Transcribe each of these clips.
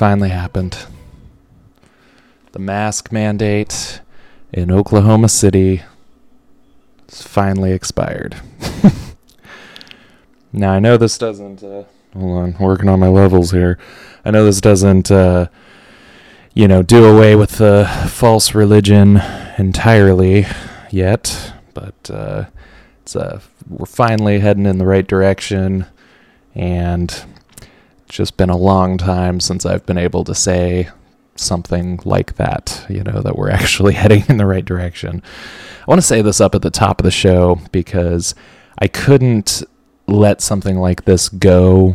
Finally happened. The mask mandate in Oklahoma City has finally expired. now, I know this doesn't. Uh, hold on, working on my levels here. I know this doesn't, uh, you know, do away with the false religion entirely yet, but uh, it's uh, we're finally heading in the right direction, and just been a long time since I've been able to say something like that, you know, that we're actually heading in the right direction. I want to say this up at the top of the show because I couldn't let something like this go,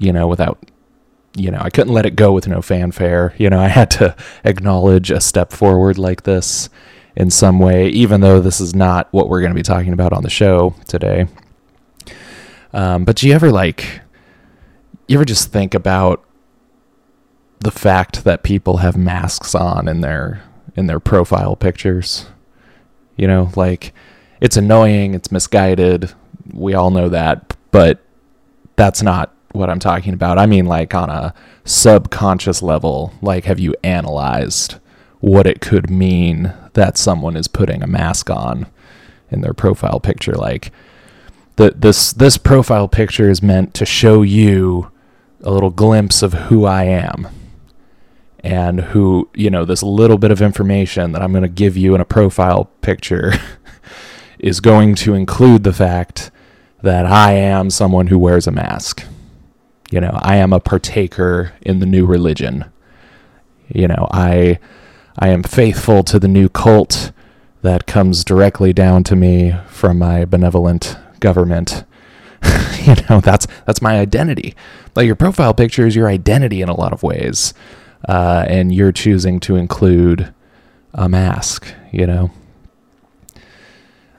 you know, without, you know, I couldn't let it go with no fanfare. You know, I had to acknowledge a step forward like this in some way, even though this is not what we're going to be talking about on the show today. Um, but do you ever like, you ever just think about the fact that people have masks on in their in their profile pictures? You know, like it's annoying, it's misguided. We all know that, but that's not what I'm talking about. I mean like on a subconscious level, like have you analyzed what it could mean that someone is putting a mask on in their profile picture like the, this this profile picture is meant to show you a little glimpse of who I am and who, you know, this little bit of information that I'm going to give you in a profile picture is going to include the fact that I am someone who wears a mask. You know, I am a partaker in the new religion. You know, I I am faithful to the new cult that comes directly down to me from my benevolent government. you know, that's that's my identity. Like your profile picture is your identity in a lot of ways, uh, and you're choosing to include a mask. You know,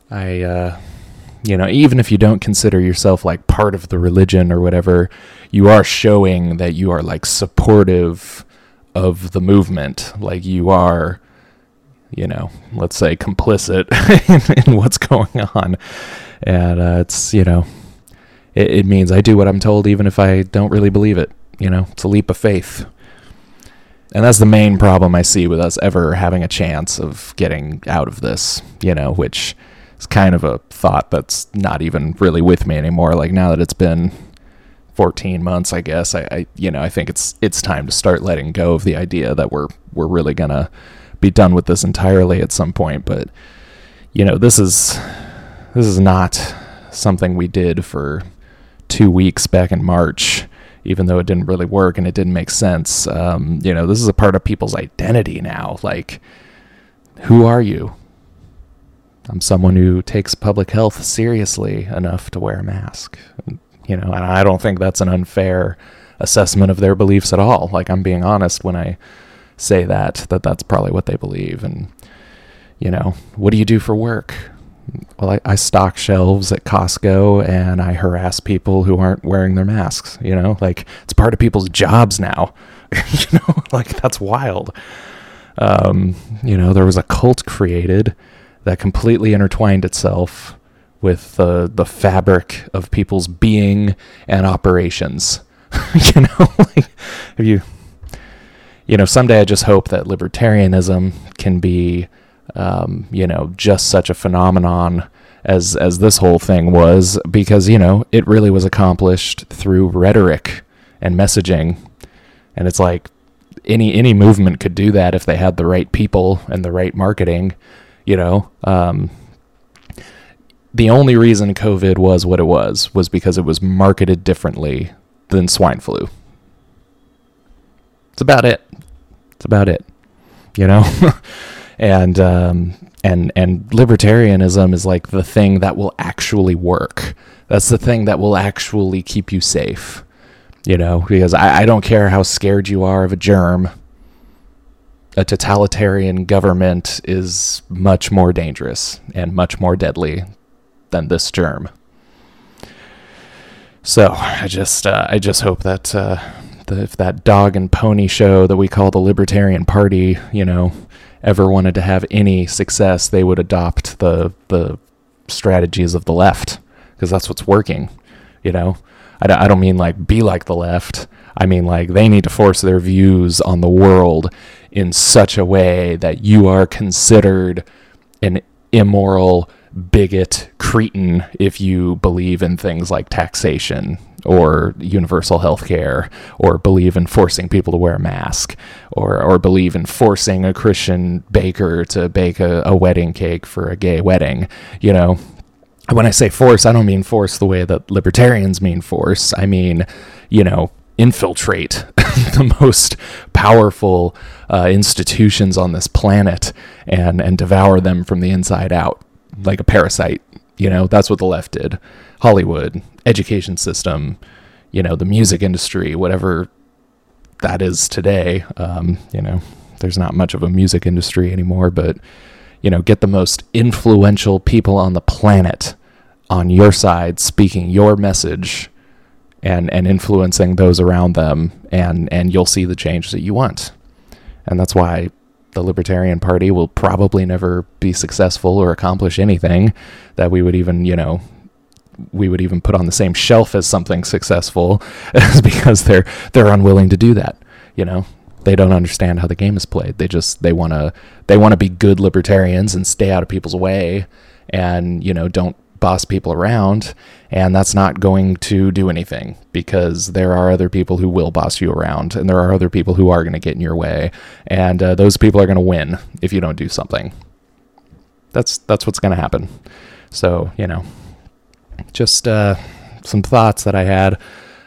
I, uh, you know, even if you don't consider yourself like part of the religion or whatever, you are showing that you are like supportive of the movement. Like you are you know, let's say complicit in, in what's going on. And uh, it's, you know, it, it means I do what I'm told even if I don't really believe it. You know, it's a leap of faith. And that's the main problem I see with us ever having a chance of getting out of this, you know, which is kind of a thought that's not even really with me anymore. Like now that it's been 14 months, I guess, I, I you know, I think it's it's time to start letting go of the idea that we're we're really gonna be done with this entirely at some point. But you know, this is this is not something we did for two weeks back in March, even though it didn't really work and it didn't make sense. Um, you know, this is a part of people's identity now. Like, who are you? I'm someone who takes public health seriously enough to wear a mask. You know, and I don't think that's an unfair assessment of their beliefs at all. Like, I'm being honest when I say that that that's probably what they believe and you know what do you do for work well I, I stock shelves at costco and i harass people who aren't wearing their masks you know? Like it's part of people's jobs now you know? Like that's wild. Um, you know there was a cult created that completely intertwined itself with the the fabric of people's being and operations you know? Like have you you know, someday I just hope that libertarianism can be, um, you know, just such a phenomenon as as this whole thing was, because you know it really was accomplished through rhetoric and messaging, and it's like any any movement could do that if they had the right people and the right marketing, you know. Um, the only reason COVID was what it was was because it was marketed differently than swine flu. It's about it. It's about it. You know? and um, and and libertarianism is like the thing that will actually work. That's the thing that will actually keep you safe. You know, because I, I don't care how scared you are of a germ. A totalitarian government is much more dangerous and much more deadly than this germ. So I just uh, I just hope that uh, the, if that dog and pony show that we call the Libertarian Party, you know, ever wanted to have any success, they would adopt the the strategies of the left because that's what's working. You know, I, d- I don't mean like be like the left. I mean like they need to force their views on the world in such a way that you are considered an immoral bigot cretin if you believe in things like taxation or universal health care or believe in forcing people to wear a mask or, or believe in forcing a Christian baker to bake a, a wedding cake for a gay wedding. You know, when I say force, I don't mean force the way that libertarians mean force. I mean, you know, infiltrate the most powerful uh, institutions on this planet and and devour them from the inside out like a parasite. You know, that's what the left did. Hollywood, education system, you know, the music industry, whatever that is today. Um, you know, there's not much of a music industry anymore, but you know, get the most influential people on the planet on your side speaking your message and and influencing those around them and and you'll see the change that you want. And that's why the Libertarian Party will probably never be successful or accomplish anything that we would even, you know, we would even put on the same shelf as something successful is because they're they're unwilling to do that, you know. They don't understand how the game is played. They just they want to they want to be good libertarians and stay out of people's way and, you know, don't boss people around, and that's not going to do anything because there are other people who will boss you around, and there are other people who are going to get in your way, and uh, those people are going to win if you don't do something. That's that's what's going to happen. So you know, just uh, some thoughts that I had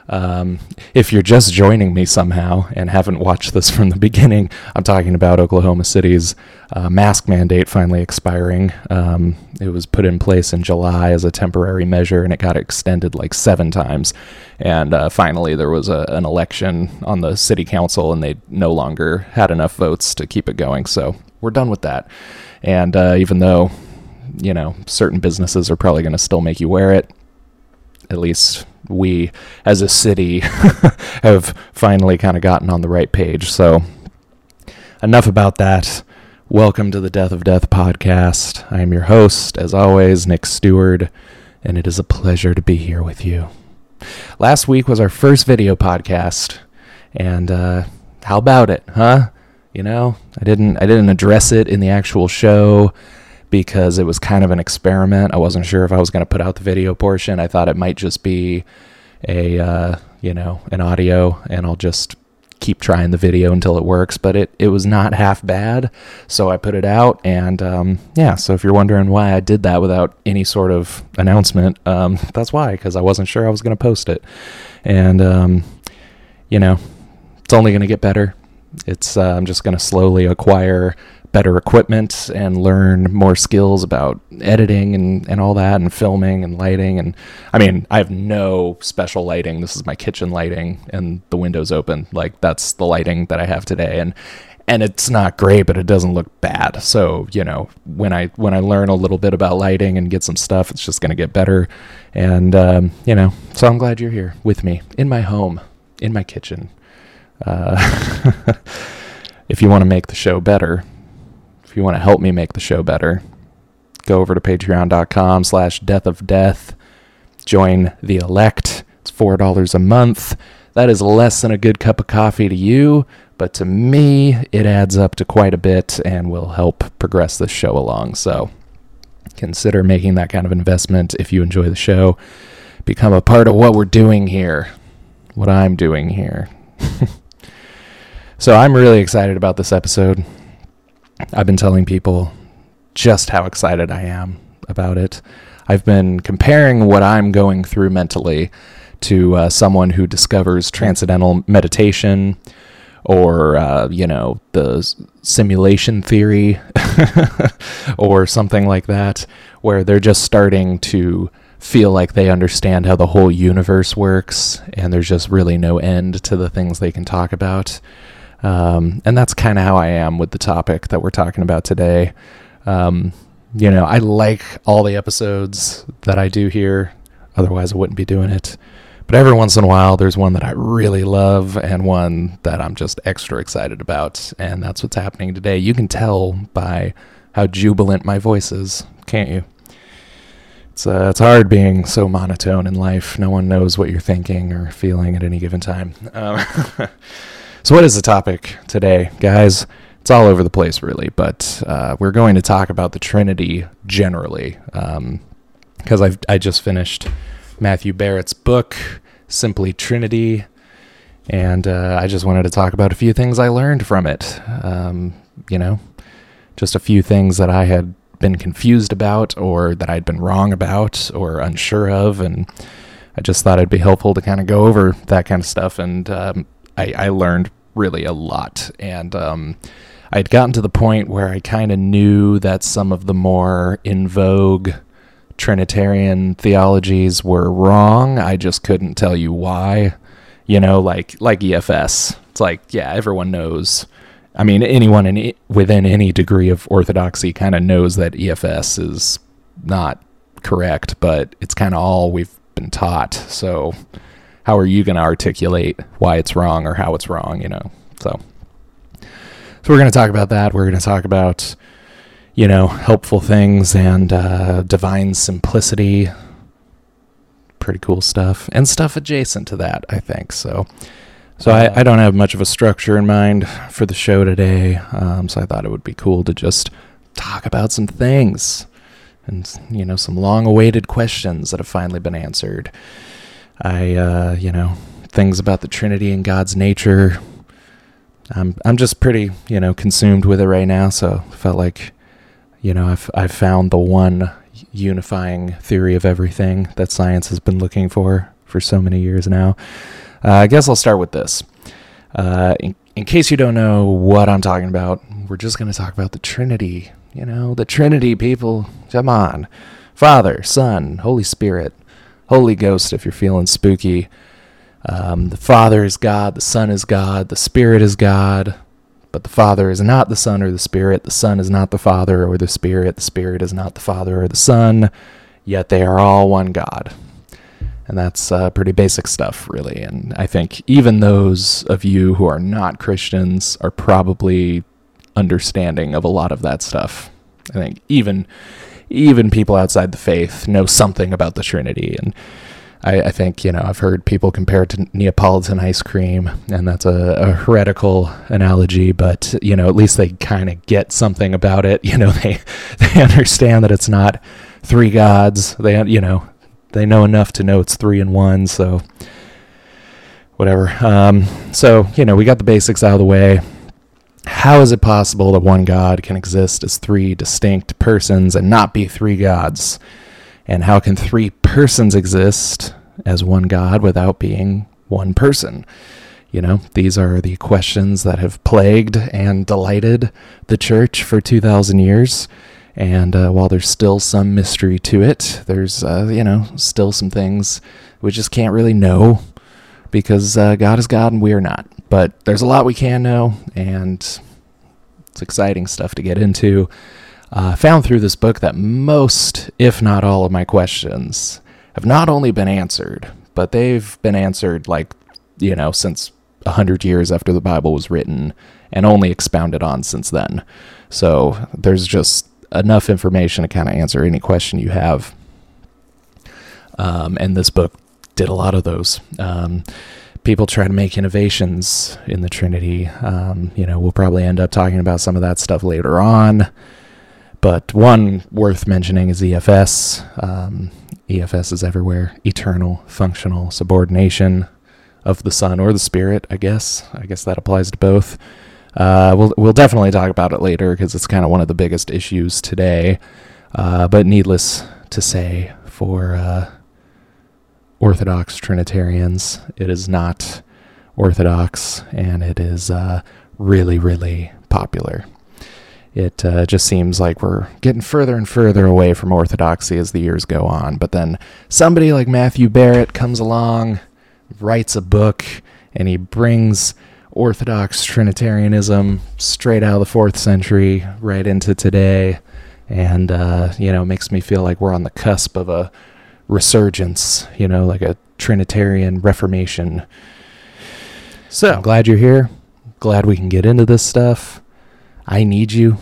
um, if you're just joining me somehow and haven't watched this from the beginning, I'm talking about Oklahoma City's uh, mask mandate finally expiring. Um, it was put in place in July as a temporary measure and it got extended like seven times. And uh, finally, there was a, an election on the city council and they no longer had enough votes to keep it going. So we're done with that. And uh, even though, you know, certain businesses are probably going to still make you wear it, at least we as a city have finally kind of gotten on the right page. So, enough about that. Welcome to the Death of Death podcast. I am your host, as always, Nick Stewart, and it is a pleasure to be here with you. Last week was our first video podcast, and uh, how about it, huh? You know, I didn't I didn't address it in the actual show because it was kind of an experiment. I wasn't sure if I was going to put out the video portion. I thought it might just be a uh, you know an audio, and I'll just keep trying the video until it works. But it it was not half bad, so I put it out, and um, yeah. So if you're wondering why I did that without any sort of announcement, um, that's why because I wasn't sure I was going to post it, and um, you know it's only going to get better. It's uh, I'm just going to slowly acquire better equipment and learn more skills about editing and, and all that and filming and lighting. And I mean I have no special lighting. This is my kitchen lighting and the windows open. Like that's the lighting that I have today. And and it's not great but it doesn't look bad. So you know when I when I learn a little bit about lighting and get some stuff it's just going to get better. And um, you know so I'm glad you're here with me in my home in my kitchen. Uh, if you want to make the show better if you want to help me make the show better, go over to patreon.com slash death of death. Join the elect. It's $4 a month. That is less than a good cup of coffee to you, but to me, it adds up to quite a bit and will help progress this show along. So consider making that kind of investment if you enjoy the show. Become a part of what we're doing here, what I'm doing here. so I'm really excited about this episode. I've been telling people just how excited I am about it. I've been comparing what I'm going through mentally to uh, someone who discovers transcendental meditation or, uh, you know, the simulation theory or something like that, where they're just starting to feel like they understand how the whole universe works and there's just really no end to the things they can talk about. Um, and that's kind of how I am with the topic that we're talking about today. Um, you know, I like all the episodes that I do here, otherwise, I wouldn't be doing it. But every once in a while, there's one that I really love and one that I'm just extra excited about. And that's what's happening today. You can tell by how jubilant my voice is, can't you? It's uh, it's hard being so monotone in life. No one knows what you're thinking or feeling at any given time. Um, so, what is the topic today, guys? It's all over the place, really, but uh, we're going to talk about the Trinity generally, because um, I just finished Matthew Barrett's book, Simply Trinity, and uh, I just wanted to talk about a few things I learned from it. Um, you know, just a few things that I had been confused about or that I'd been wrong about or unsure of. And I just thought it'd be helpful to kind of go over that kind of stuff. And um, I, I, learned really a lot. And um, I'd gotten to the point where I kind of knew that some of the more in vogue Trinitarian theologies were wrong. I just couldn't tell you why. You know, like like EFS. It's like, yeah, everyone knows I mean, anyone in, within any degree of orthodoxy kind of knows that EFS is not correct, but it's kind of all we've been taught. So, how are you going to articulate why it's wrong or how it's wrong? You know, so so we're going to talk about that. We're going to talk about you know helpful things and uh, divine simplicity. Pretty cool stuff and stuff adjacent to that, I think. So. So I, I don't have much of a structure in mind for the show today. Um, so I thought it would be cool to just talk about some things and you know some long-awaited questions that have finally been answered. I uh, you know things about the Trinity and God's nature. I'm I'm just pretty you know consumed with it right now. So I felt like you know I've I've found the one unifying theory of everything that science has been looking for for so many years now. Uh, I guess I'll start with this. Uh, in, in case you don't know what I'm talking about, we're just going to talk about the Trinity. You know, the Trinity, people. Come on. Father, Son, Holy Spirit, Holy Ghost, if you're feeling spooky. Um, the Father is God, the Son is God, the Spirit is God, but the Father is not the Son or the Spirit, the Son is not the Father or the Spirit, the Spirit is not the Father or the Son, yet they are all one God. And that's uh, pretty basic stuff, really. And I think even those of you who are not Christians are probably understanding of a lot of that stuff. I think even even people outside the faith know something about the Trinity. And I, I think, you know, I've heard people compare it to Neapolitan ice cream, and that's a, a heretical analogy, but, you know, at least they kind of get something about it. You know, they, they understand that it's not three gods. They, you know, they know enough to know it's three and one, so whatever. Um, so, you know, we got the basics out of the way. How is it possible that one God can exist as three distinct persons and not be three gods? And how can three persons exist as one God without being one person? You know, these are the questions that have plagued and delighted the church for 2,000 years. And uh, while there's still some mystery to it, there's, uh, you know, still some things we just can't really know because uh, God is God and we are not. But there's a lot we can know, and it's exciting stuff to get into. Uh, found through this book that most, if not all, of my questions have not only been answered, but they've been answered like, you know, since a hundred years after the Bible was written and only expounded on since then. So there's just enough information to kind of answer any question you have. Um, and this book did a lot of those. Um, people try to make innovations in the Trinity. Um, you know, we'll probably end up talking about some of that stuff later on. But one worth mentioning is EFS. Um, EFS is everywhere eternal, functional subordination of the Son or the Spirit, I guess. I guess that applies to both. Uh, we'll we'll definitely talk about it later because it's kind of one of the biggest issues today. Uh, but needless to say, for uh, Orthodox Trinitarians, it is not orthodox, and it is uh, really really popular. It uh, just seems like we're getting further and further away from orthodoxy as the years go on. But then somebody like Matthew Barrett comes along, writes a book, and he brings Orthodox Trinitarianism straight out of the fourth century right into today. And, uh, you know, makes me feel like we're on the cusp of a resurgence, you know, like a Trinitarian reformation. So, I'm glad you're here. Glad we can get into this stuff. I need you.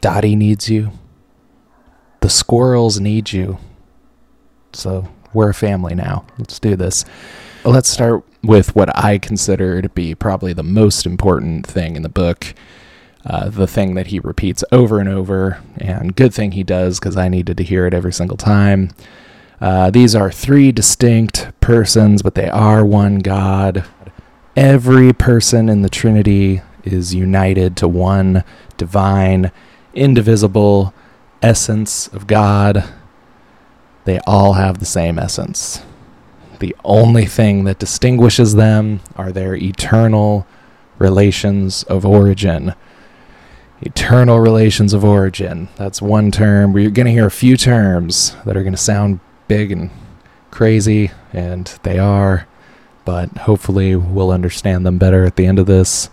Dottie needs you. The the squirrels need you. So we're a family now. Let's do this. Let's start with what I consider to be probably the most important thing in the book. Uh, the thing that he repeats over and over, and good thing he does because I needed to hear it every single time. Uh, these are three distinct persons, but they are one God. Every person in the Trinity is united to one divine, indivisible essence of God. They all have the same essence. The only thing that distinguishes them are their eternal relations of origin. Eternal relations of origin. That's one term. We're going to hear a few terms that are going to sound big and crazy, and they are, but hopefully we'll understand them better at the end of this.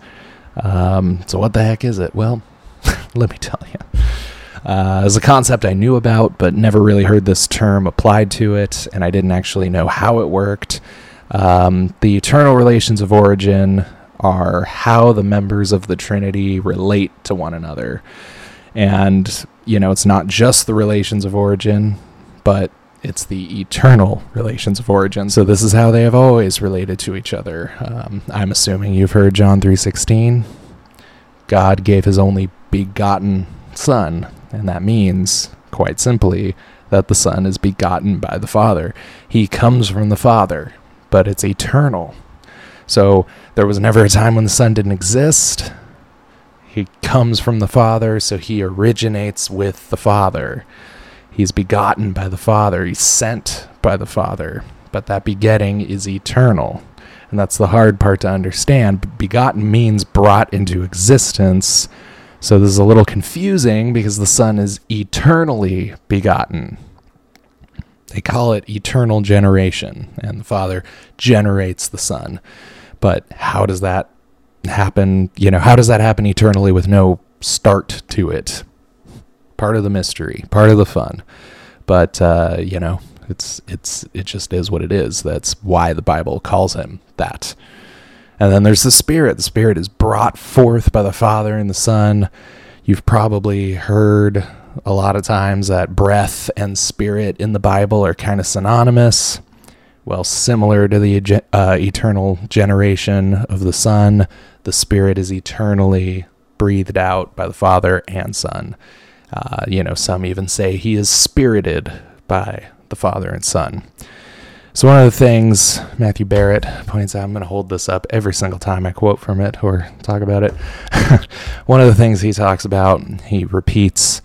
Um, so, what the heck is it? Well, let me tell you. Uh, as a concept I knew about, but never really heard this term applied to it, and I didn't actually know how it worked. Um, the eternal relations of origin are how the members of the Trinity relate to one another. And, you know, it's not just the relations of origin, but it's the eternal relations of origin. So this is how they have always related to each other. Um, I'm assuming you've heard John 3:16. God gave his only begotten son, and that means quite simply that the son is begotten by the father. He comes from the father, but it's eternal. So there was never a time when the son didn't exist. He comes from the father, so he originates with the father. He's begotten by the Father, he's sent by the Father, but that begetting is eternal. And that's the hard part to understand. Begotten means brought into existence. So this is a little confusing because the Son is eternally begotten. They call it eternal generation, and the Father generates the Son. But how does that happen? You know, how does that happen eternally with no start to it? part of the mystery, part of the fun. But uh, you know, it's it's it just is what it is. That's why the Bible calls him that. And then there's the Spirit. The Spirit is brought forth by the Father and the Son. You've probably heard a lot of times that breath and spirit in the Bible are kind of synonymous. Well, similar to the uh, eternal generation of the Son, the Spirit is eternally breathed out by the Father and Son. Uh, you know, some even say he is spirited by the Father and Son. So, one of the things Matthew Barrett points out, I'm going to hold this up every single time I quote from it or talk about it. one of the things he talks about, he repeats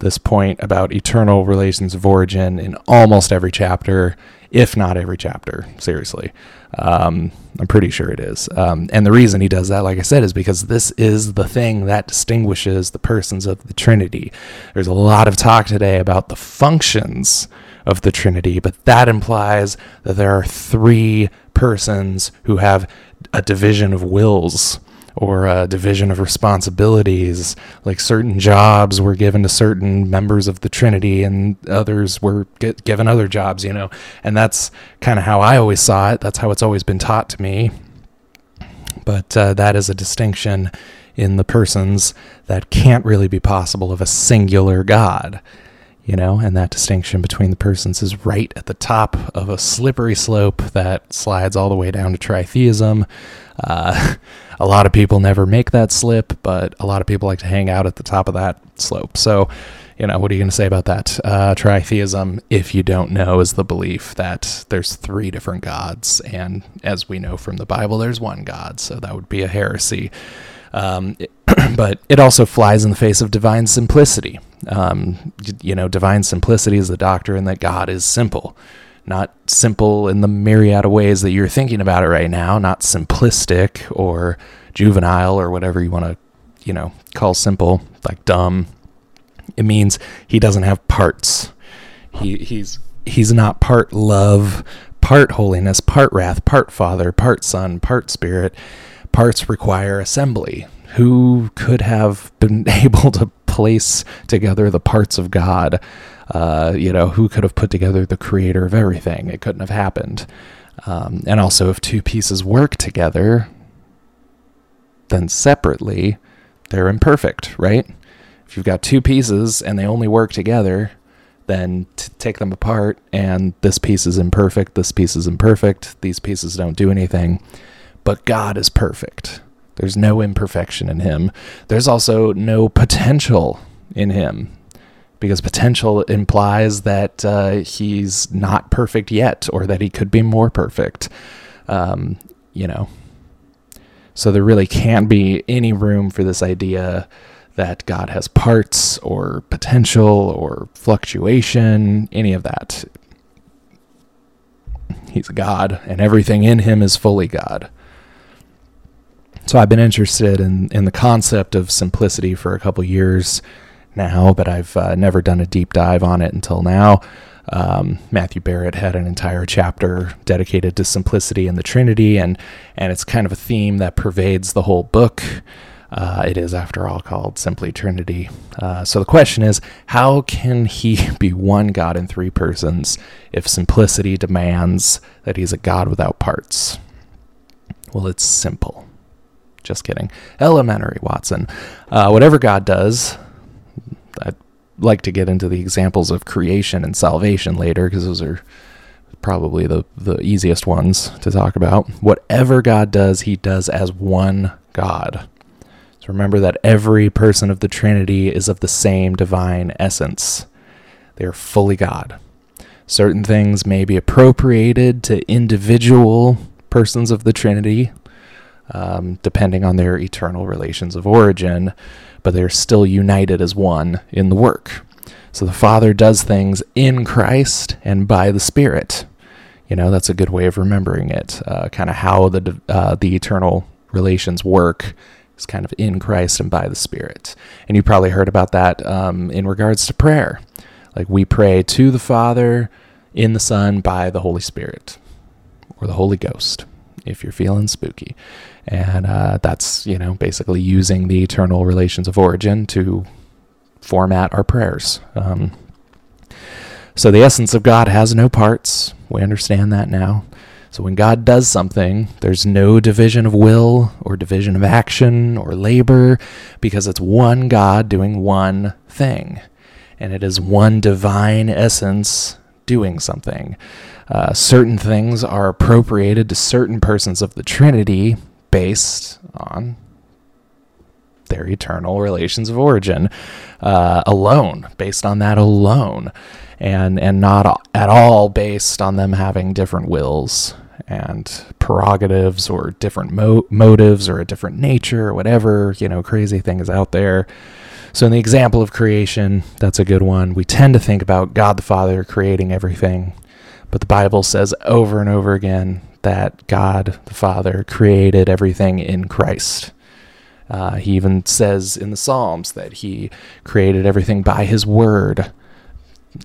this point about eternal relations of origin in almost every chapter, if not every chapter, seriously. Um, I'm pretty sure it is. Um, and the reason he does that, like I said, is because this is the thing that distinguishes the persons of the Trinity. There's a lot of talk today about the functions of the Trinity, but that implies that there are three persons who have a division of wills or a division of responsibilities. Like certain jobs were given to certain members of the Trinity, and others were given other jobs, you know. And that's kind of how I always saw it. That's how it's always been taught to me. But uh, that is a distinction in the persons that can't really be possible of a singular God you know, and that distinction between the persons is right at the top of a slippery slope that slides all the way down to tritheism. Uh, a lot of people never make that slip, but a lot of people like to hang out at the top of that slope. So, you know, what are you going to say about that? Uh, tritheism, if you don't know, is the belief that there's three different gods, and as we know from the Bible, there's one God. So that would be a heresy. Um, but it also flies in the face of divine simplicity. Um, you know, divine simplicity is the doctrine that God is simple, not simple in the myriad of ways that you're thinking about it right now, not simplistic or juvenile or whatever you want to, you know, call simple, like dumb. It means he doesn't have parts. He he's he's not part love, part holiness, part wrath, part father, part son, part spirit. Parts require assembly who could have been able to place together the parts of God? Uh, you know, who could have put together the creator of everything? It couldn't have happened. Um, and also, if two pieces work together, then separately, they're imperfect, right? If you've got two pieces and they only work together, then t- take them apart and this piece is imperfect, this piece is imperfect, these pieces don't do anything. But God is perfect. There's no imperfection in him. There's also no potential in him because potential implies that uh, he's not perfect yet or that he could be more perfect. Um, you know, so there really can't be any room for this idea that God has parts or potential or fluctuation, any of that. He's a God, and everything in him is fully God. So I've been interested in, in the concept of simplicity for a couple years now, but I've uh, never done a deep dive on it until now. Um, Matthew Barrett had an entire chapter dedicated to simplicity in the Trinity, and and it's kind of a theme that pervades the whole book. Uh, it is, after all, called simply Trinity. Uh, so the question is, how can he be one God in three persons if simplicity demands that he's a God without parts? Well, it's simple. Just kidding. Elementary, Watson. Uh, whatever God does, I'd like to get into the examples of creation and salvation later because those are probably the, the easiest ones to talk about. Whatever God does, he does as one God. So remember that every person of the Trinity is of the same divine essence. They are fully God. Certain things may be appropriated to individual persons of the Trinity, um, depending on their eternal relations of origin, but they're still united as one in the work. So the Father does things in Christ and by the Spirit. You know, that's a good way of remembering it. Uh, kind of how the uh, the eternal relations work is kind of in Christ and by the Spirit. And you probably heard about that um, in regards to prayer. Like we pray to the Father, in the Son, by the Holy Spirit, or the Holy Ghost, if you're feeling spooky and uh, that's you know basically using the eternal relations of origin to format our prayers. Um, so the essence of God has no parts. We understand that now. So when God does something, there's no division of will or division of action or labor because it's one God doing one thing. And it is one divine essence doing something. Uh, certain things are appropriated to certain persons of the Trinity based on their eternal relations of origin uh, alone, based on that alone, and and not at all based on them having different wills and prerogatives or different mo- motives or a different nature or whatever you know crazy things out there. So in the example of creation, that's a good one. We tend to think about God the Father creating everything, but the Bible says over and over again that God the Father created everything in Christ. Uh, he even says in the Psalms that he created everything by his word.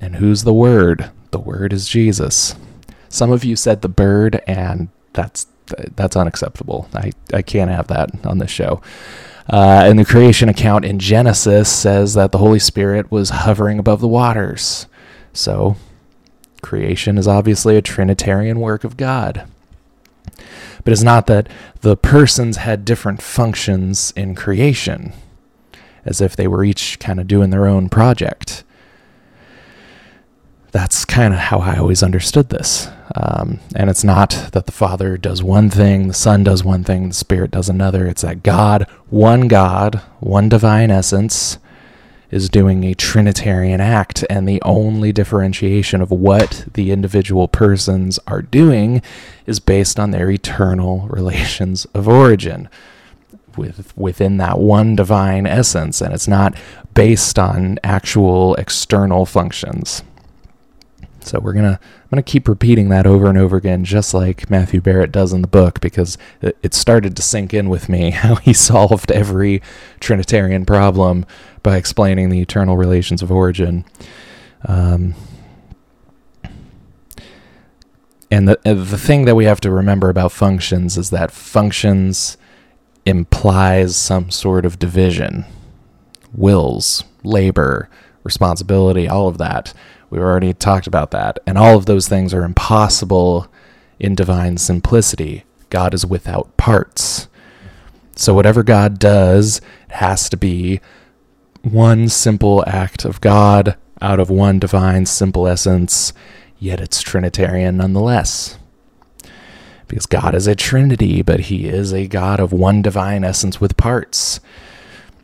And who's the word? The word is Jesus. Some of you said the bird, and that's that's unacceptable. I, I can't have that on this show. Uh, and the creation account in Genesis says that the Holy Spirit was hovering above the waters. So, creation is obviously a Trinitarian work of God. But it's not that the persons had different functions in creation, as if they were each kind of doing their own project. That's kind of how I always understood this. Um, and it's not that the Father does one thing, the Son does one thing, the Spirit does another. It's that God, one God, one divine essence, is doing a Trinitarian act, and the only differentiation of what the individual persons are doing is based on their eternal relations of origin with within that one divine essence, and it's not based on actual external functions. So we're gonna I'm gonna keep repeating that over and over again, just like Matthew Barrett does in the book, because it started to sink in with me how he solved every Trinitarian problem by explaining the eternal relations of origin. Um, and the the thing that we have to remember about functions is that functions implies some sort of division, wills, labor, responsibility, all of that We've already talked about that. And all of those things are impossible in divine simplicity. God is without parts. So whatever God does has to be one simple act of God out of one divine, simple essence, yet it's Trinitarian nonetheless. Because God is a Trinity, but He is a God of one divine essence with parts.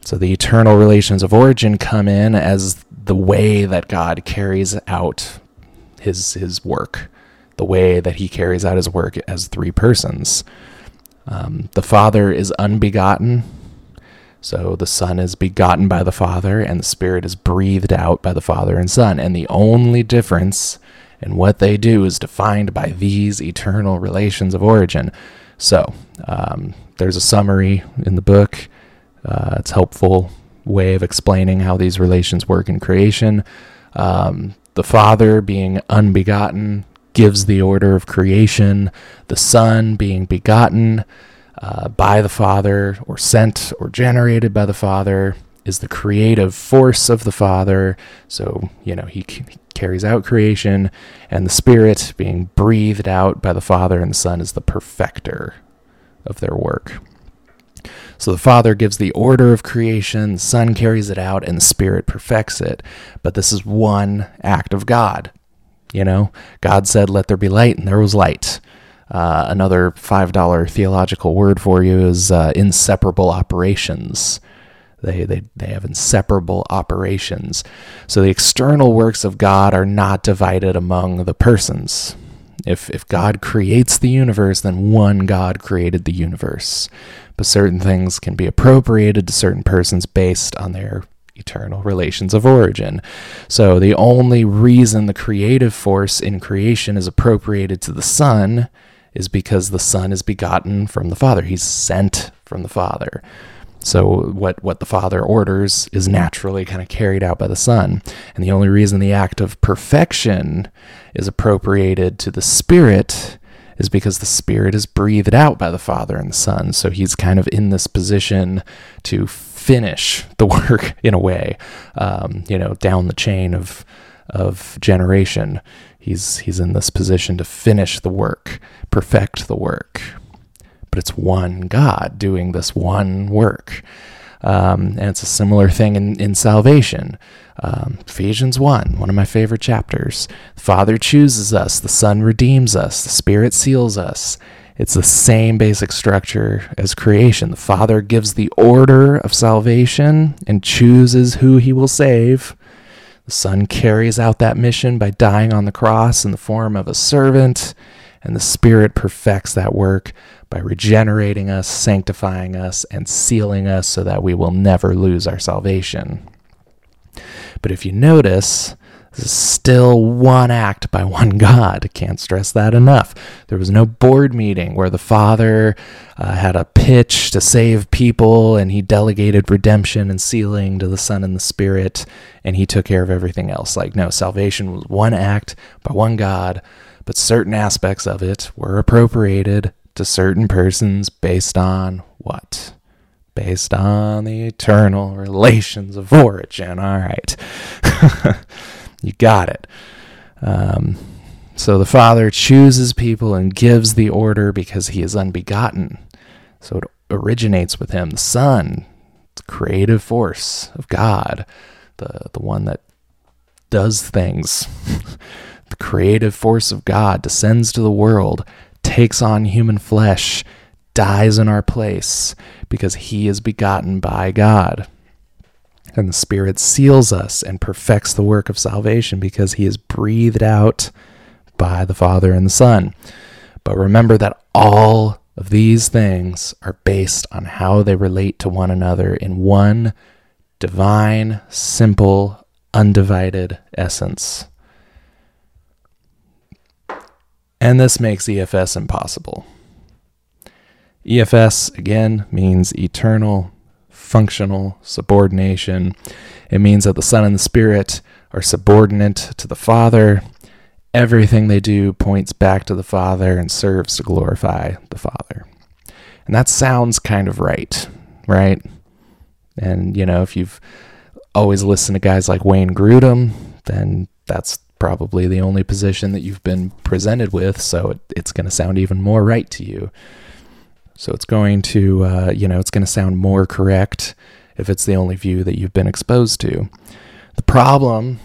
So the eternal relations of origin come in as the way that God carries out his his work, the way that he carries out his work as three persons. Um, the Father is unbegotten, so the Son is begotten by the Father, and the Spirit is breathed out by the Father and Son. And the only difference in what they do is defined by these eternal relations of origin. So um, there's a summary in the book. Uh, it's helpful way of explaining how these relations work in creation. Um, the Father being unbegotten gives the order of creation. The Son being begotten uh, by the Father or sent or generated by the Father is the creative force of the Father. So, you know, he c- carries out creation, and the Spirit being breathed out by the Father and the Son is the perfecter of their work. So the Father gives the order of creation, Son carries it out, and the Spirit perfects it. But this is one act of God. You know, God said, Let there be light, and there was light. Uh, another $5 theological word for you is uh, inseparable operations. They, they, they have inseparable operations. So the external works of God are not divided among the persons. If, if God creates the universe, then one God created the universe but certain things can be appropriated to certain persons based on their eternal relations of origin. So the only reason the creative force in creation is appropriated to the Son is because the Son is begotten from the Father. He's sent from the Father. So what what the Father orders is naturally kind of carried out by the Son. And the only reason the act of perfection is appropriated to the Spirit is because the Spirit is breathed out by the Father and the Son. So he's kind of in this position to finish the work in a way, um, you know, down the chain of of generation. He's he's in this position to finish the work, perfect the work. But it's one God doing this one work. Um, and it's a similar thing in, in salvation. Um, Ephesians 1, one of my favorite chapters. The Father chooses us, the Son redeems us, the Spirit seals us. It's the same basic structure as creation. The Father gives the order of salvation and chooses who he will save. The Son carries out that mission by dying on the cross in the form of a servant, and the Spirit perfects that work by regenerating us, sanctifying us, and sealing us so that we will never lose our salvation. But if you notice, this is still one act by one God. Can't stress that enough. There was no board meeting where the Father uh, had a pitch to save people and he delegated redemption and sealing to the Son and the Spirit and he took care of everything else. Like, no, salvation was one act by one God, but certain aspects of it were appropriated to certain persons based on what? Based on the eternal relations of origin. All right. you got it. Um, so the Father chooses people and gives the order because he is unbegotten. So it originates with him. The Son, the creative force of God, the, the one that does things. the creative force of God descends to the world takes on human flesh, dies in our place, because he is begotten by God. And the Spirit seals us and perfects the work of salvation because he is breathed out by the Father and the Son. But remember that all of these things are based on how they relate to one another in one divine, simple, undivided essence. And this makes EFS impossible. EFS, again, means eternal functional subordination. It means that the Son and the Spirit are subordinate to the Father. Everything they do points back to the Father and serves to glorify the Father. And that sounds kind of right, right? And, you know, if you've always listened to guys like Wayne Grudem, then that's probably the only position that you've been presented with, so it, it's going to sound even more right to you. So it's going to, uh, you know, it's going to sound more correct if it's the only view that you've been exposed to. The problem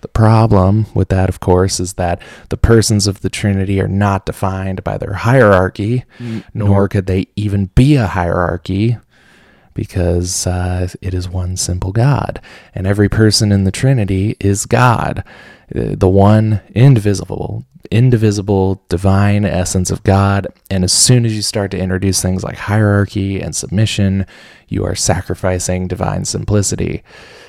The problem with that, of course, is that the persons of the Trinity are not defined by their hierarchy, Mm, nor could they even be a hierarchy because uh, it is one simple God. And every person in the Trinity is God, the one indivisible, indivisible, divine essence of God. And as soon as you start to introduce things like hierarchy and submission, you are sacrificing divine simplicity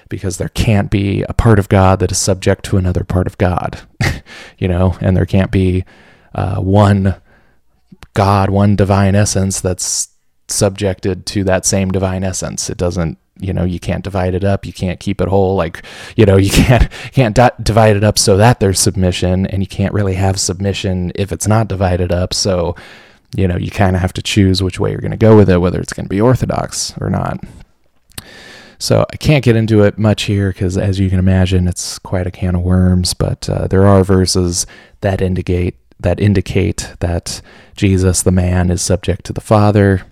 because there can't be a part of God that is subject to another part of God, you know, and there can't be uh, one God, one divine essence that's subjected to that same divine essence. It doesn't, you know, you can't divide it up. You can't keep it whole. Like, you know, you can't can't di- divide it up so that there's submission, and you can't really have submission if it's not divided up. So, you know, you kind of have to choose which way you're going to go with it, whether it's going to be orthodox or not. So I can't get into it much here because, as you can imagine, it's quite a can of worms. But uh, there are verses that indicate that indicate that Jesus, the man, is subject to the Father.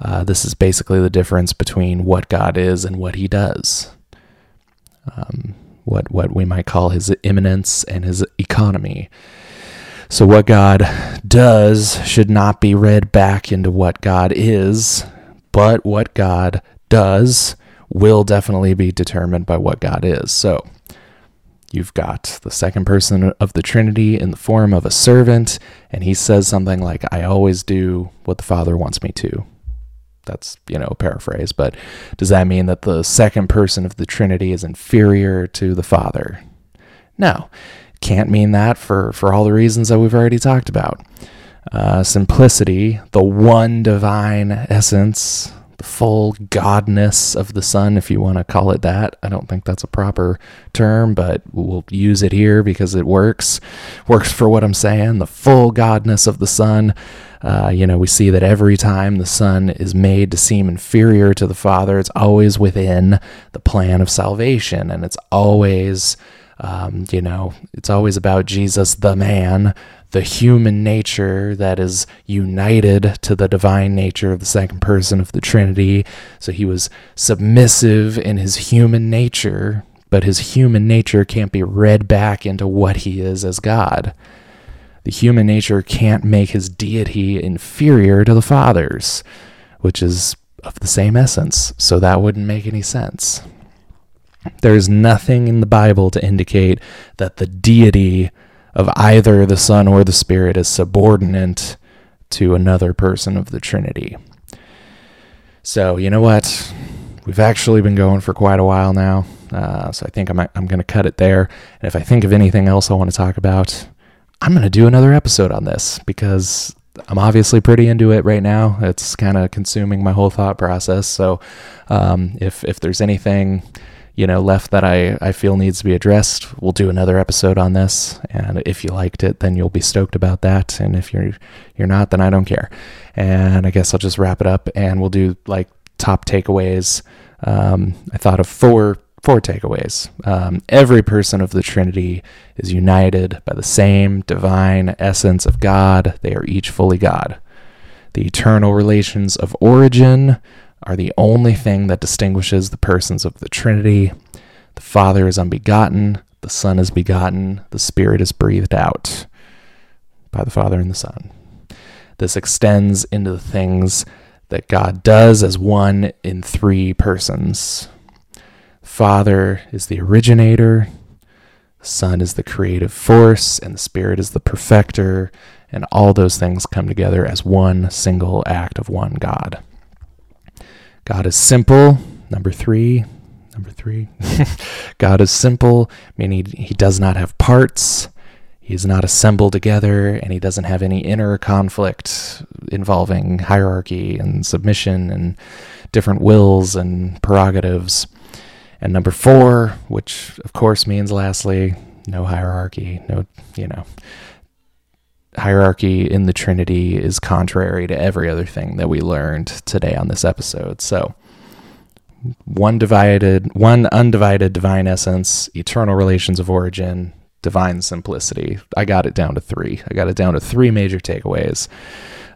Uh, this is basically the difference between what God is and what He does. Um, what what we might call His immanence and His economy. So what God does should not be read back into what God is, but what God does will definitely be determined by what God is. So you've got the second person of the Trinity in the form of a servant, and he says something like, I always do what the Father wants me to. That's, you know, a paraphrase, but does that mean that the second person of the Trinity is inferior to the Father? No. Can't mean that for, for all the reasons that we've already talked about. Uh, simplicity, the one divine essence, the full godness of the Son, if you want to call it that. I don't think that's a proper term, but we'll use it here because it works. Works for what I'm saying. The full godness of the Son. Uh, you know, we see that every time the Son is made to seem inferior to the Father, it's always within the plan of salvation, and it's always. Um, you know, it's always about Jesus, the man, the human nature that is united to the divine nature of the second person of the Trinity. So he was submissive in his human nature, but his human nature can't be read back into what he is as God. The human nature can't make his deity inferior to the Father's, which is of the same essence. So that wouldn't make any sense. There's nothing in the Bible to indicate that the deity of either the Son or the Spirit is subordinate to another person of the Trinity. So, you know what? We've actually been going for quite a while now. Uh, so I think I'm, I'm going to cut it there. And if I think of anything else I want to talk about, I'm going to do another episode on this because I'm obviously pretty into it right now. It's kind of consuming my whole thought process. So um, if, if there's anything you know left that I, I feel needs to be addressed. We'll do another episode on this and if you liked it then you'll be stoked about that and if you're you're not then i don't care. And i guess i'll just wrap it up and we'll do like top takeaways. Um, i thought of four four takeaways. Um, every person of the trinity is united by the same divine essence of god. They are each fully god. The eternal relations of origin are the only thing that distinguishes the persons of the Trinity. The Father is unbegotten, the Son is begotten, the Spirit is breathed out by the Father and the Son. This extends into the things that God does as one in three persons. Father is the originator, the Son is the creative force, and the Spirit is the perfecter, and all those things come together as one single act of one God. God is simple. Number three. Number three. God is simple, meaning he does not have parts. He is not assembled together, and he doesn't have any inner conflict involving hierarchy and submission and different wills and prerogatives. And number four, which of course means lastly, no hierarchy, no, you know, hierarchy in the Trinity is contrary to every other thing that we learned today on this episode. So, one divided, one undivided divine essence, eternal relations of origin, divine simplicity. I got it down to three. I got it down to three major takeaways.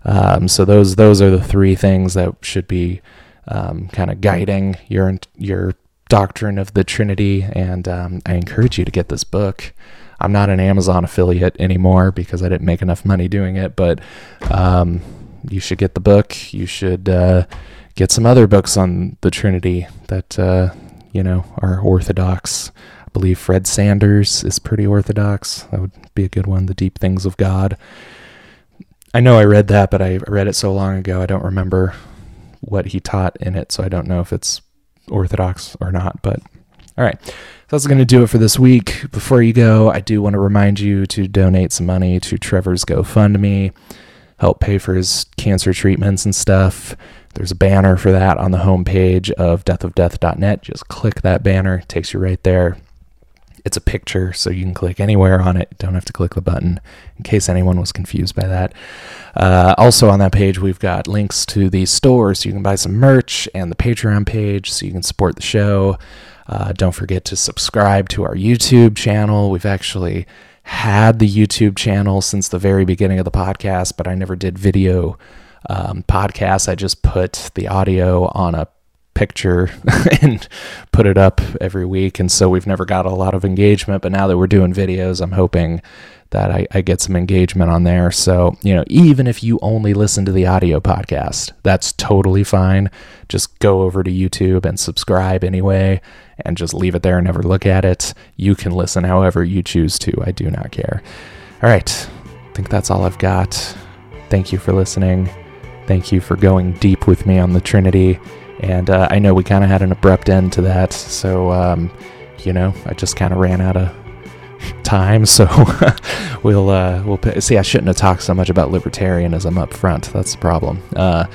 Um, so those those are the three things that should be um, kind of guiding your your doctrine of the Trinity, and um, I encourage you to get this book. I'm not an Amazon affiliate anymore because I didn't make enough money doing it, but um, you should get the book. You should uh, get some other books on the Trinity that uh, you know are orthodox. I believe Fred Sanders is pretty orthodox. That would be a good one. The Deep Things of God. I know I read that, but I read it so long ago I don't remember what he taught in it, so I don't know if it's orthodox or not. But all right, so that's going to do it for this week. Before you go, I do want to remind you to donate some money to Trevor's GoFundMe, help pay for his cancer treatments and stuff. There's a banner for that on the homepage of deathofdeath.net. Just click that banner, it takes you right there. It's a picture, so you can click anywhere on it. Don't have to click the button, in case anyone was confused by that. Uh, also, on that page, we've got links to the store, so you can buy some merch, and the Patreon page, so you can support the show. Uh, don't forget to subscribe to our YouTube channel. We've actually had the YouTube channel since the very beginning of the podcast, but I never did video um, podcasts. I just put the audio on a picture and put it up every week. And so we've never got a lot of engagement. But now that we're doing videos, I'm hoping that I, I, get some engagement on there. So, you know, even if you only listen to the audio podcast, that's totally fine. Just go over to YouTube and subscribe anyway and just leave it there and never look at it. You can listen however you choose to. I do not care. All right. I think that's all I've got. Thank you for listening. Thank you for going deep with me on the Trinity. And uh, I know we kind of had an abrupt end to that, so um, you know, I just kind of ran out of time. So we'll uh, we'll p- see. I shouldn't have talked so much about libertarianism up front. That's the problem. Uh,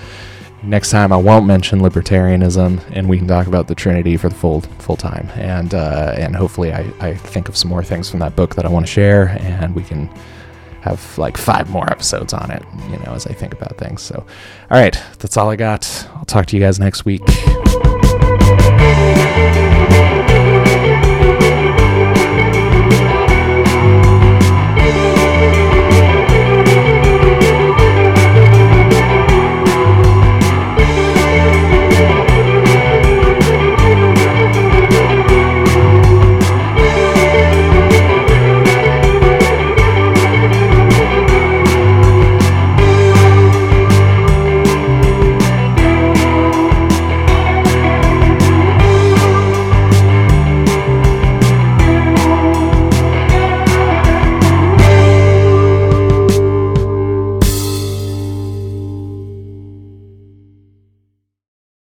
next time, I won't mention libertarianism, and we can talk about the Trinity for the full full time. And uh, and hopefully, I, I think of some more things from that book that I want to share, and we can have like five more episodes on it, you know, as I think about things. So, all right, that's all I got. I'll talk to you guys next week.